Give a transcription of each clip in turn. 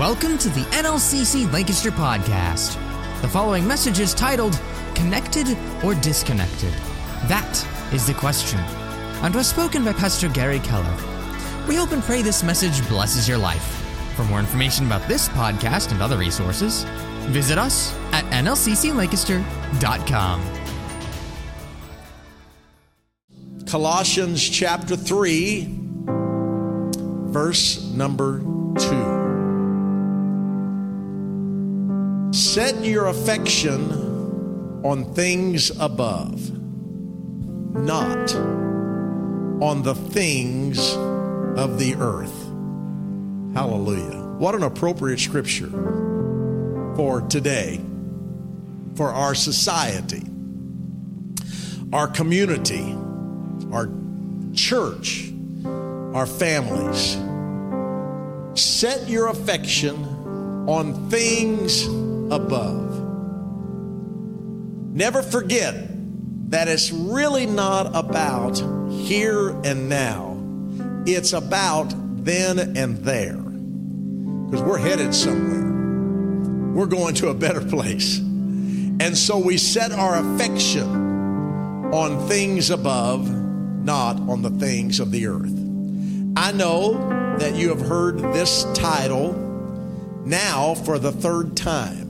Welcome to the NLCC Lancaster podcast. The following message is titled Connected or Disconnected? That is the question. And was spoken by Pastor Gary Keller. We hope and pray this message blesses your life. For more information about this podcast and other resources, visit us at nlcclancaster.com. Colossians chapter 3, verse number 2. Set your affection on things above, not on the things of the earth. Hallelujah. What an appropriate scripture for today, for our society, our community, our church, our families. Set your affection on things above. Never forget that it's really not about here and now, it's about then and there. Because we're headed somewhere, we're going to a better place. And so we set our affection on things above, not on the things of the earth. I know that you have heard this title now for the third time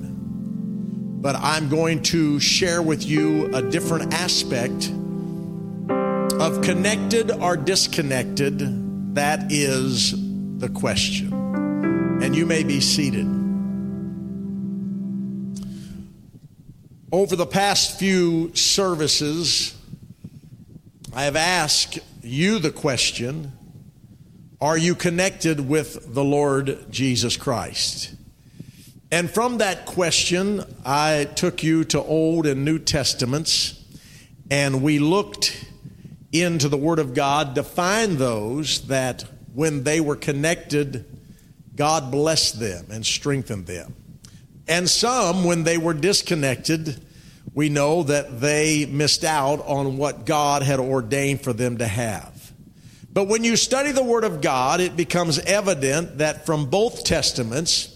but I'm going to share with you a different aspect of connected or disconnected. That is the question. And you may be seated. Over the past few services, I have asked you the question Are you connected with the Lord Jesus Christ? And from that question, I took you to Old and New Testaments, and we looked into the Word of God to find those that when they were connected, God blessed them and strengthened them. And some, when they were disconnected, we know that they missed out on what God had ordained for them to have. But when you study the Word of God, it becomes evident that from both Testaments,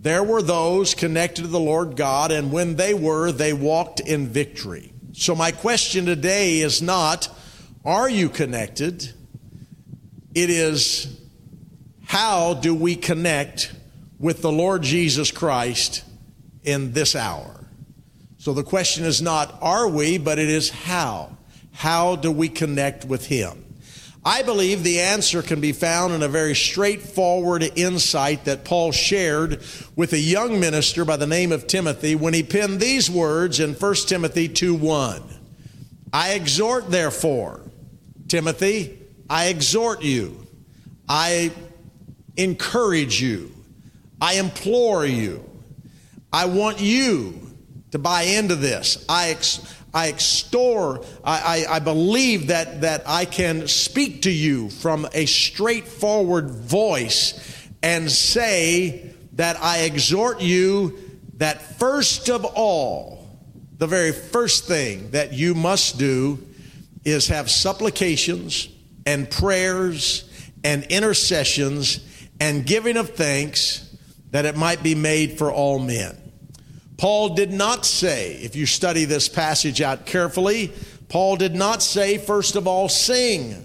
there were those connected to the Lord God, and when they were, they walked in victory. So, my question today is not, are you connected? It is, how do we connect with the Lord Jesus Christ in this hour? So, the question is not, are we, but it is how. How do we connect with Him? I believe the answer can be found in a very straightforward insight that Paul shared with a young minister by the name of Timothy when he penned these words in 1 Timothy 2 1. I exhort, therefore, Timothy, I exhort you, I encourage you, I implore you, I want you to buy into this. I ex- I extol, I, I, I, believe that, that I can speak to you from a straightforward voice and say that I exhort you that first of all, the very first thing that you must do is have supplications and prayers and intercessions and giving of thanks that it might be made for all men. Paul did not say, if you study this passage out carefully, Paul did not say, first of all, sing.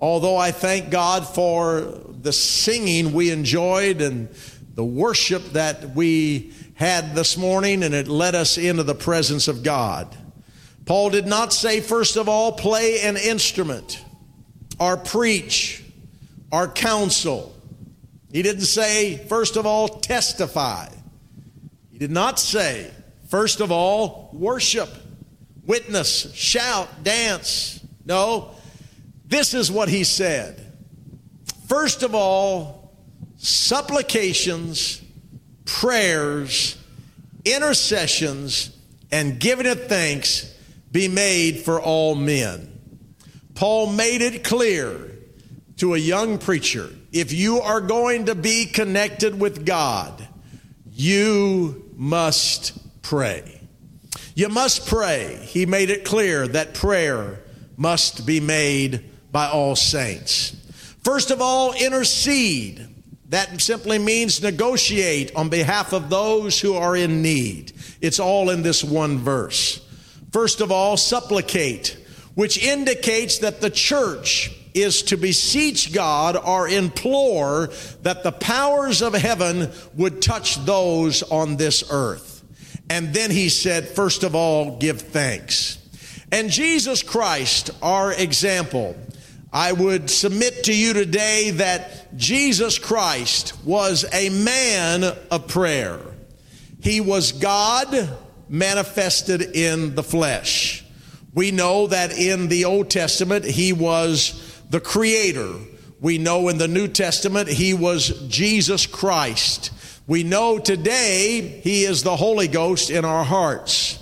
Although I thank God for the singing we enjoyed and the worship that we had this morning, and it led us into the presence of God. Paul did not say, first of all, play an instrument or preach or counsel. He didn't say, first of all, testify. He did not say, first of all, worship, witness, shout, dance. No, this is what he said. First of all, supplications, prayers, intercessions, and giving of thanks be made for all men. Paul made it clear to a young preacher if you are going to be connected with God, you must pray. You must pray. He made it clear that prayer must be made by all saints. First of all, intercede. That simply means negotiate on behalf of those who are in need. It's all in this one verse. First of all, supplicate, which indicates that the church is to beseech God or implore that the powers of heaven would touch those on this earth. And then he said, first of all, give thanks. And Jesus Christ, our example, I would submit to you today that Jesus Christ was a man of prayer. He was God manifested in the flesh. We know that in the Old Testament, he was the creator. We know in the New Testament, he was Jesus Christ. We know today he is the Holy Ghost in our hearts.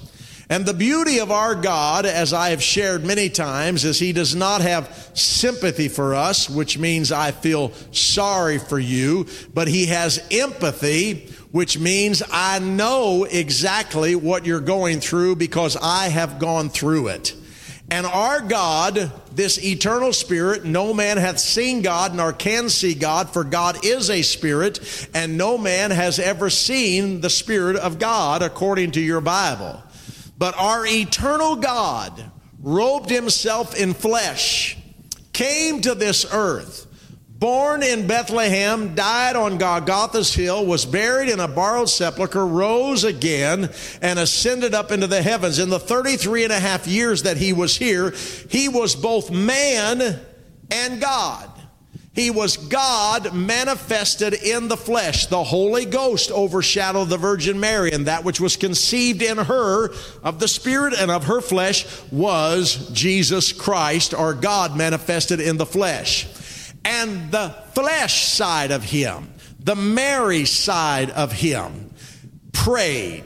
And the beauty of our God, as I have shared many times, is He does not have sympathy for us, which means I feel sorry for you, but He has empathy, which means I know exactly what you're going through because I have gone through it. And our God, this eternal spirit, no man hath seen God nor can see God, for God is a spirit, and no man has ever seen the spirit of God, according to your Bible. But our eternal God robed himself in flesh, came to this earth, born in Bethlehem, died on Golgotha's hill, was buried in a borrowed sepulchre, rose again, and ascended up into the heavens. In the 33 and a half years that he was here, he was both man and God. He was God manifested in the flesh. The Holy Ghost overshadowed the Virgin Mary, and that which was conceived in her of the Spirit and of her flesh was Jesus Christ, or God manifested in the flesh. And the flesh side of Him, the Mary side of Him, prayed.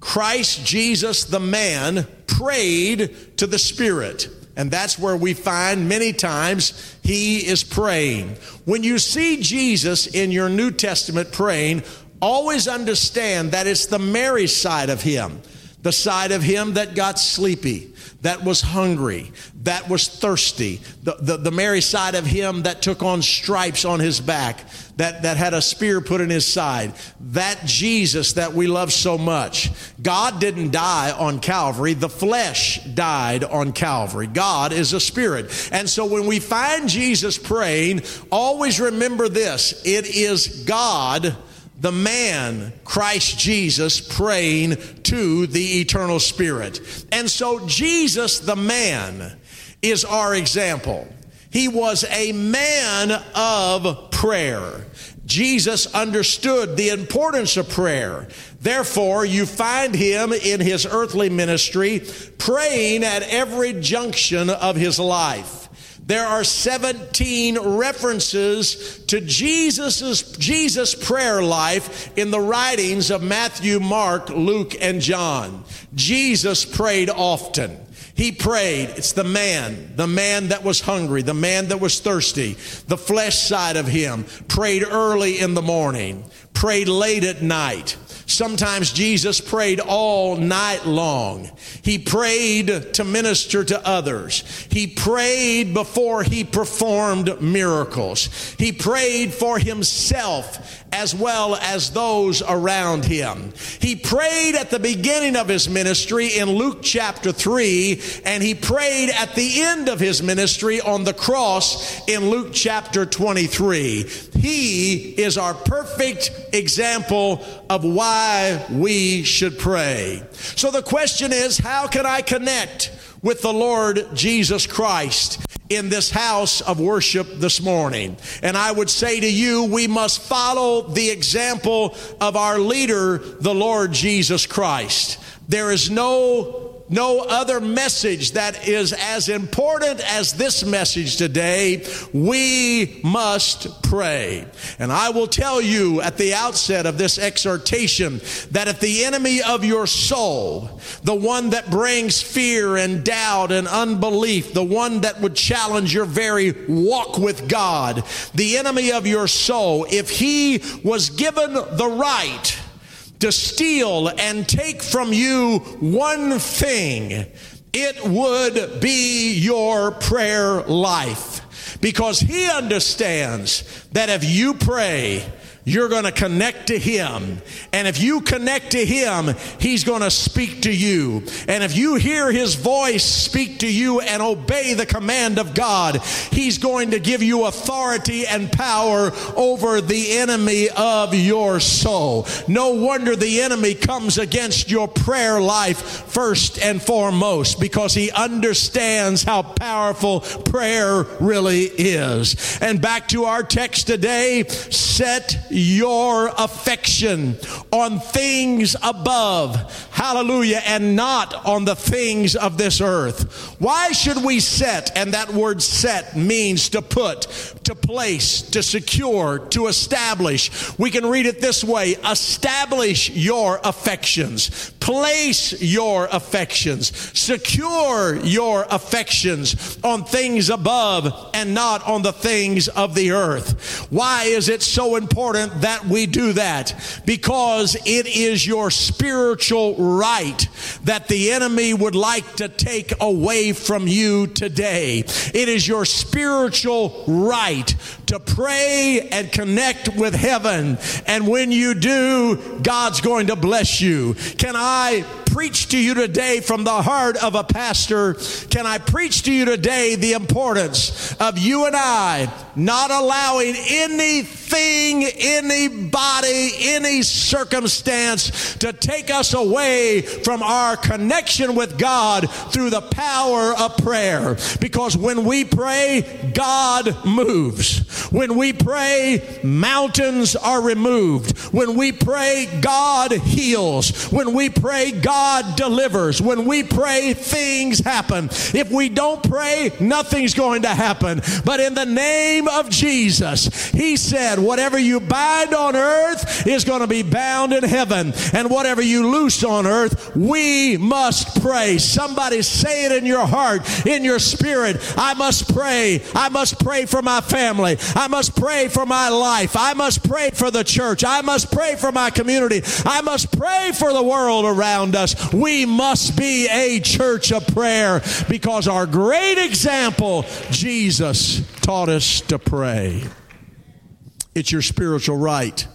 Christ Jesus, the man, prayed to the Spirit. And that's where we find many times he is praying. When you see Jesus in your New Testament praying, always understand that it's the Mary side of him, the side of him that got sleepy, that was hungry, that was thirsty, the, the, the, Mary side of him that took on stripes on his back, that, that had a spear put in his side, that Jesus that we love so much. God didn't die on Calvary, the flesh died on Calvary. God is a spirit. And so when we find Jesus praying, always remember this it is God the man, Christ Jesus, praying to the eternal spirit. And so Jesus, the man, is our example. He was a man of prayer. Jesus understood the importance of prayer. Therefore, you find him in his earthly ministry praying at every junction of his life. There are 17 references to Jesus's, Jesus' prayer life in the writings of Matthew, Mark, Luke, and John. Jesus prayed often. He prayed. It's the man, the man that was hungry, the man that was thirsty, the flesh side of him. Prayed early in the morning, prayed late at night. Sometimes Jesus prayed all night long. He prayed to minister to others. He prayed before he performed miracles. He prayed for himself as well as those around him. He prayed at the beginning of his ministry in Luke chapter 3, and he prayed at the end of his ministry on the cross in Luke chapter 23. He is our perfect example of why we should pray. So the question is how can I connect with the Lord Jesus Christ? In this house of worship this morning. And I would say to you, we must follow the example of our leader, the Lord Jesus Christ. There is no no other message that is as important as this message today. We must pray. And I will tell you at the outset of this exhortation that if the enemy of your soul, the one that brings fear and doubt and unbelief, the one that would challenge your very walk with God, the enemy of your soul, if he was given the right to steal and take from you one thing, it would be your prayer life. Because he understands that if you pray, you're going to connect to Him. And if you connect to Him, He's going to speak to you. And if you hear His voice speak to you and obey the command of God, He's going to give you authority and power over the enemy of your soul. No wonder the enemy comes against your prayer life first and foremost because he understands how powerful prayer really is. And back to our text today, set your affection on things above. Hallelujah. And not on the things of this earth. Why should we set? And that word set means to put, to place, to secure, to establish. We can read it this way establish your affections, place your affections, secure your affections on things above and not on the things of the earth. Why is it so important? that we do that because it is your spiritual right that the enemy would like to take away from you today. It is your spiritual right right to pray and connect with heaven. And when you do, God's going to bless you. Can I preach to you today from the heart of a pastor? Can I preach to you today the importance of you and I not allowing anything, anybody, any circumstance to take us away from our connection with God through the power of prayer? Because when we pray, God moves. When we pray, mountains are removed. When we pray, God heals. When we pray, God delivers. When we pray, things happen. If we don't pray, nothing's going to happen. But in the name of Jesus, He said, whatever you bind on earth is going to be bound in heaven. And whatever you loose on earth, we must pray. Somebody say it in your heart, in your spirit. I must pray. I must pray for my family. I must pray for my life. I must pray for the church. I must pray for my community. I must pray for the world around us. We must be a church of prayer because our great example, Jesus, taught us to pray. It's your spiritual right.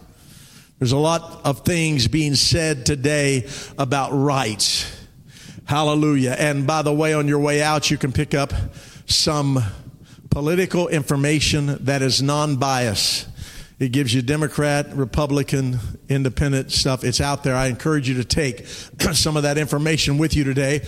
There's a lot of things being said today about rights. Hallelujah. And by the way, on your way out, you can pick up some political information that is non bias. It gives you Democrat, Republican, independent stuff. It's out there. I encourage you to take some of that information with you today.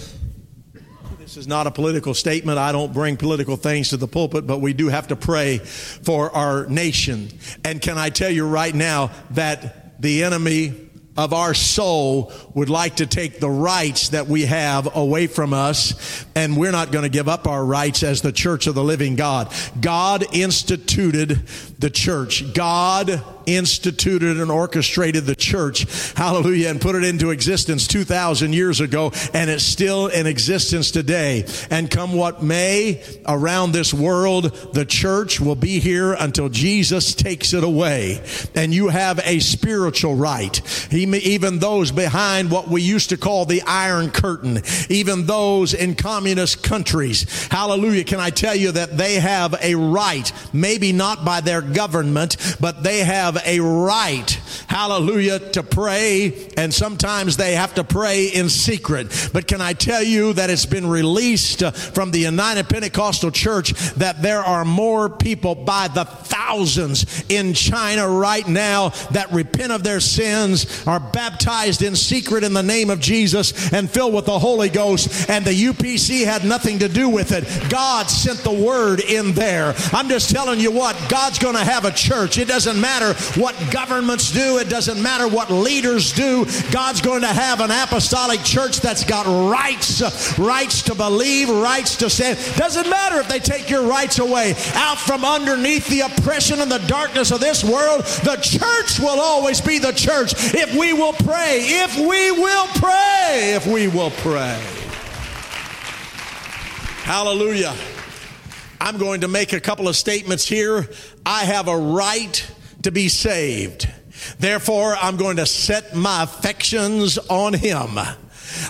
This is not a political statement. I don't bring political things to the pulpit, but we do have to pray for our nation. And can I tell you right now that the enemy of our soul would like to take the rights that we have away from us, and we're not going to give up our rights as the church of the living God. God instituted the church. God instituted and orchestrated the church. Hallelujah. And put it into existence 2,000 years ago. And it's still in existence today. And come what may around this world, the church will be here until Jesus takes it away. And you have a spiritual right. Even those behind what we used to call the Iron Curtain, even those in communist countries. Hallelujah. Can I tell you that they have a right, maybe not by their government, but they have a right, hallelujah, to pray. And sometimes they have to pray in secret. But can I tell you that it's been released uh, from the United Pentecostal Church that there are more people by the thousands in China right now that repent of their sins, are baptized in secret in the name of Jesus, and filled with the Holy Ghost. And the UPC had nothing to do with it. God sent the word in there. I'm just telling you what, God's going to have a church. It doesn't matter what governments do, it doesn't matter what leaders do. God's going to have an apostolic church that's got rights, rights to believe, rights to stand. Doesn't matter if they take your rights away. Out from underneath the oppression and the darkness of this world, the church will always be the church if we will pray. If we will pray. If we will pray. Hallelujah. I'm going to make a couple of statements here. I have a right to be saved. Therefore, I'm going to set my affections on him.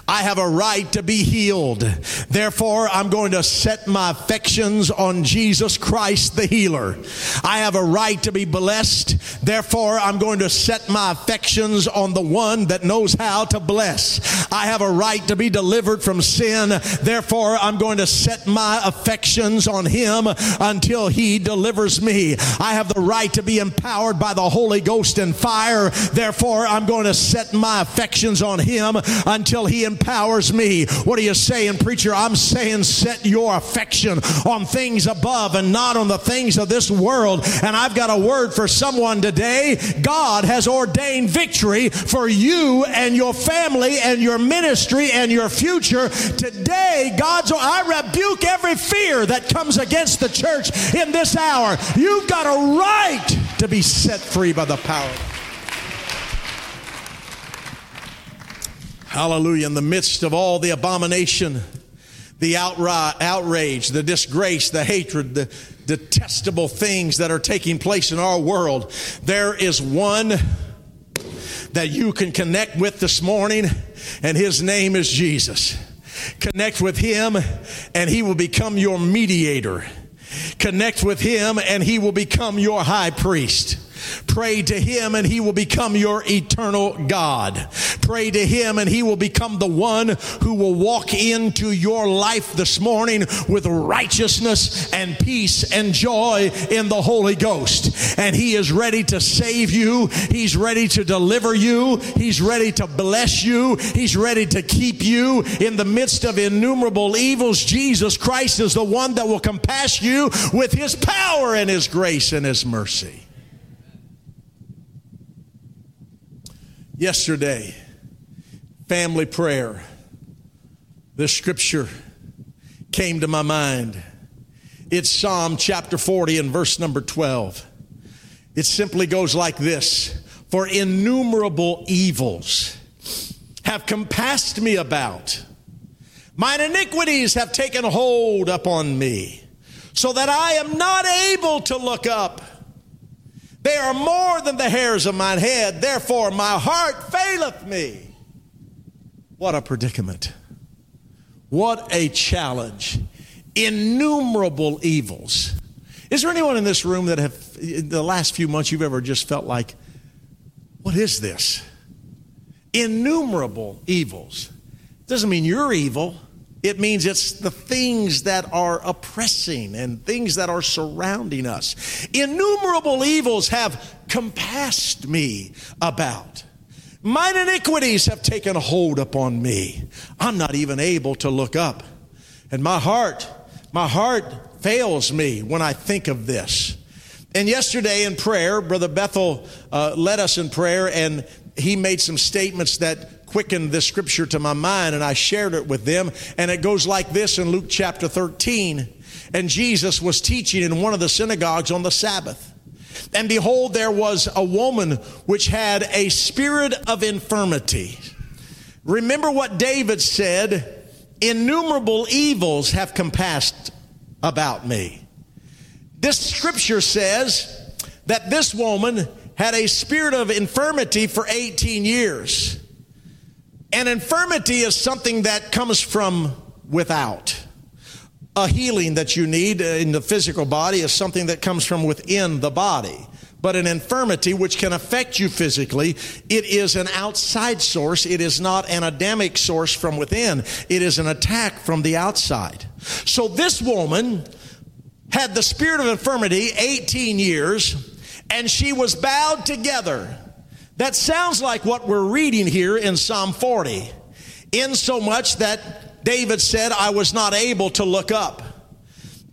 I have a right to be healed. Therefore, I'm going to set my affections on Jesus Christ, the healer. I have a right to be blessed. Therefore, I'm going to set my affections on the one that knows how to bless. I have a right to be delivered from sin. Therefore, I'm going to set my affections on him until he delivers me. I have the right to be empowered by the Holy Ghost and fire. Therefore, I'm going to set my affections on him until he empowers me. What are you saying, preacher? I'm saying set your affection on things above and not on the things of this world. And I've got a word for someone today. God has ordained victory for you and your family and your ministry and your future. Today, God's, I rebuke every fear that comes against the church in this hour. You've got a right to be set free by the power. Hallelujah. In the midst of all the abomination, the outrage, the disgrace, the hatred, the detestable things that are taking place in our world, there is one that you can connect with this morning, and his name is Jesus. Connect with him, and he will become your mediator. Connect with him, and he will become your high priest. Pray to Him and He will become your eternal God. Pray to Him and He will become the one who will walk into your life this morning with righteousness and peace and joy in the Holy Ghost. And He is ready to save you. He's ready to deliver you. He's ready to bless you. He's ready to keep you in the midst of innumerable evils. Jesus Christ is the one that will compass you with His power and His grace and His mercy. Yesterday, family prayer, this scripture came to my mind. It's Psalm chapter 40 and verse number 12. It simply goes like this For innumerable evils have compassed me about. Mine iniquities have taken hold upon me, so that I am not able to look up. They are more than the hairs of mine head. Therefore, my heart faileth me. What a predicament. What a challenge. Innumerable evils. Is there anyone in this room that have, in the last few months, you've ever just felt like, what is this? Innumerable evils. Doesn't mean you're evil. It means it's the things that are oppressing and things that are surrounding us. Innumerable evils have compassed me about. Mine iniquities have taken hold upon me. I'm not even able to look up. And my heart, my heart fails me when I think of this. And yesterday in prayer, Brother Bethel uh, led us in prayer and he made some statements that quickened this scripture to my mind and I shared it with them. And it goes like this in Luke chapter 13. And Jesus was teaching in one of the synagogues on the Sabbath. And behold, there was a woman which had a spirit of infirmity. Remember what David said innumerable evils have compassed about me. This scripture says that this woman had a spirit of infirmity for 18 years. And infirmity is something that comes from without. A healing that you need uh, in the physical body is something that comes from within the body. But an infirmity, which can affect you physically, it is an outside source. It is not an Adamic source from within. It is an attack from the outside. So this woman had the spirit of infirmity 18 years, and she was bowed together that sounds like what we're reading here in Psalm 40, in so much that David said, I was not able to look up.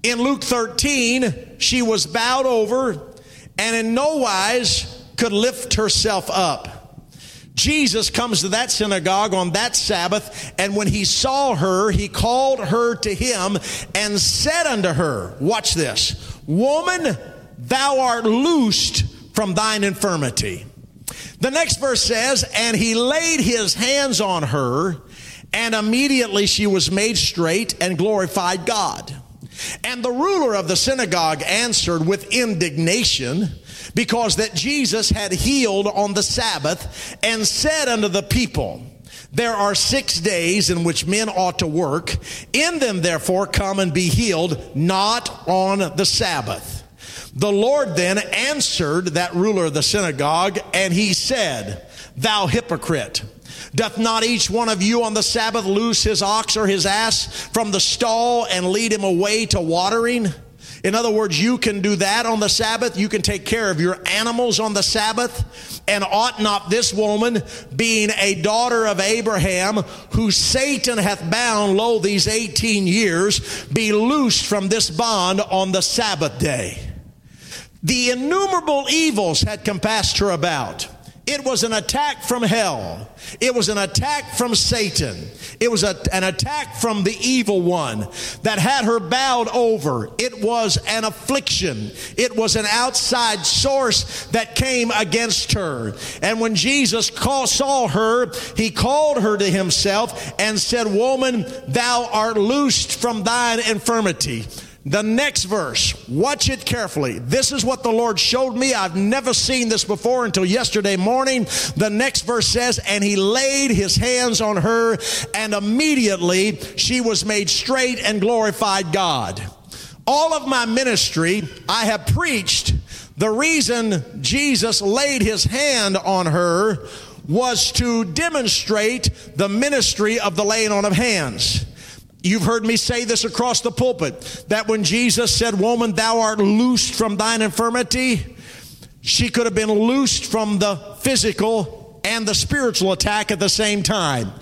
In Luke 13, she was bowed over and in no wise could lift herself up. Jesus comes to that synagogue on that Sabbath, and when he saw her, he called her to him and said unto her, Watch this, Woman, thou art loosed from thine infirmity. The next verse says, And he laid his hands on her, and immediately she was made straight and glorified God. And the ruler of the synagogue answered with indignation because that Jesus had healed on the Sabbath and said unto the people, There are six days in which men ought to work. In them, therefore, come and be healed, not on the Sabbath. The Lord then answered that ruler of the synagogue, and he said, Thou hypocrite, doth not each one of you on the Sabbath loose his ox or his ass from the stall and lead him away to watering? In other words, you can do that on the Sabbath. You can take care of your animals on the Sabbath. And ought not this woman, being a daughter of Abraham, who Satan hath bound, lo, these 18 years, be loosed from this bond on the Sabbath day? The innumerable evils had compassed her about. It was an attack from hell. It was an attack from Satan. It was a, an attack from the evil one that had her bowed over. It was an affliction. It was an outside source that came against her. And when Jesus call, saw her, he called her to himself and said, Woman, thou art loosed from thine infirmity. The next verse, watch it carefully. This is what the Lord showed me. I've never seen this before until yesterday morning. The next verse says, And he laid his hands on her, and immediately she was made straight and glorified God. All of my ministry, I have preached the reason Jesus laid his hand on her was to demonstrate the ministry of the laying on of hands. You've heard me say this across the pulpit that when Jesus said, Woman, thou art loosed from thine infirmity, she could have been loosed from the physical and the spiritual attack at the same time.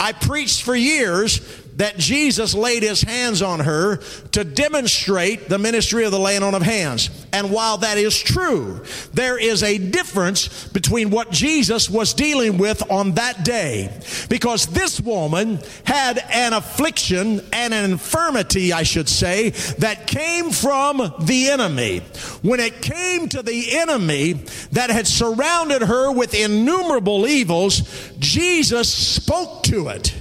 I preached for years that Jesus laid his hands on her to demonstrate the ministry of the laying on of hands. And while that is true, there is a difference between what Jesus was dealing with on that day. Because this woman had an affliction and an infirmity, I should say, that came from the enemy. When it came to the enemy that had surrounded her with innumerable evils, Jesus spoke to it.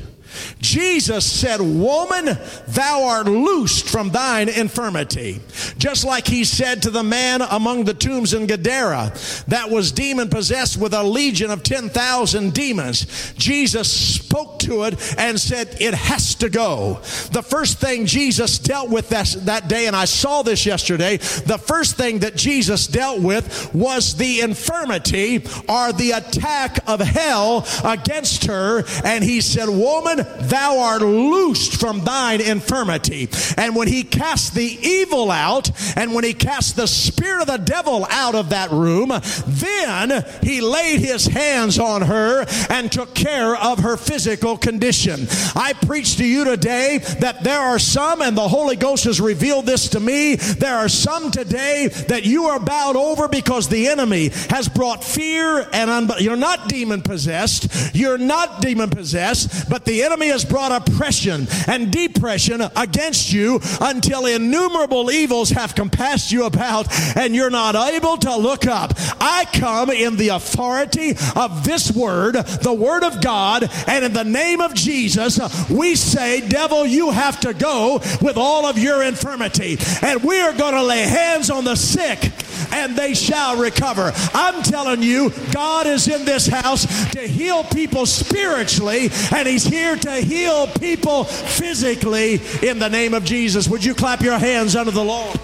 Jesus said, Woman, thou art loosed from thine infirmity. Just like he said to the man among the tombs in Gadara that was demon possessed with a legion of 10,000 demons. Jesus spoke to it and said, It has to go. The first thing Jesus dealt with that, that day, and I saw this yesterday, the first thing that Jesus dealt with was the infirmity or the attack of hell against her. And he said, Woman, thou art loosed from thine infirmity. And when he cast the evil out, and when he cast the spirit of the devil out of that room, then he laid his hands on her and took care of her physical condition. I preach to you today that there are some, and the Holy Ghost has revealed this to me, there are some today that you are bowed over because the enemy has brought fear and you're not demon possessed. You're not demon possessed, but the enemy has brought oppression and depression against you until innumerable evils have compassed you about and you're not able to look up. I come in the authority of this word, the word of God, and in the name of Jesus, we say, devil, you have to go with all of your infirmity. And we are going to lay hands on the sick and they shall recover. I'm telling you, God is in this house to heal people spiritually, and He's here to heal people physically in the name of Jesus. Would you clap your hands under the Lord?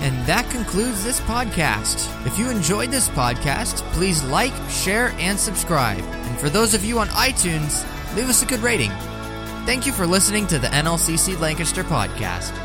And that concludes this podcast. If you enjoyed this podcast, please like, share, and subscribe. And for those of you on iTunes, leave us a good rating. Thank you for listening to the NLCC Lancaster podcast.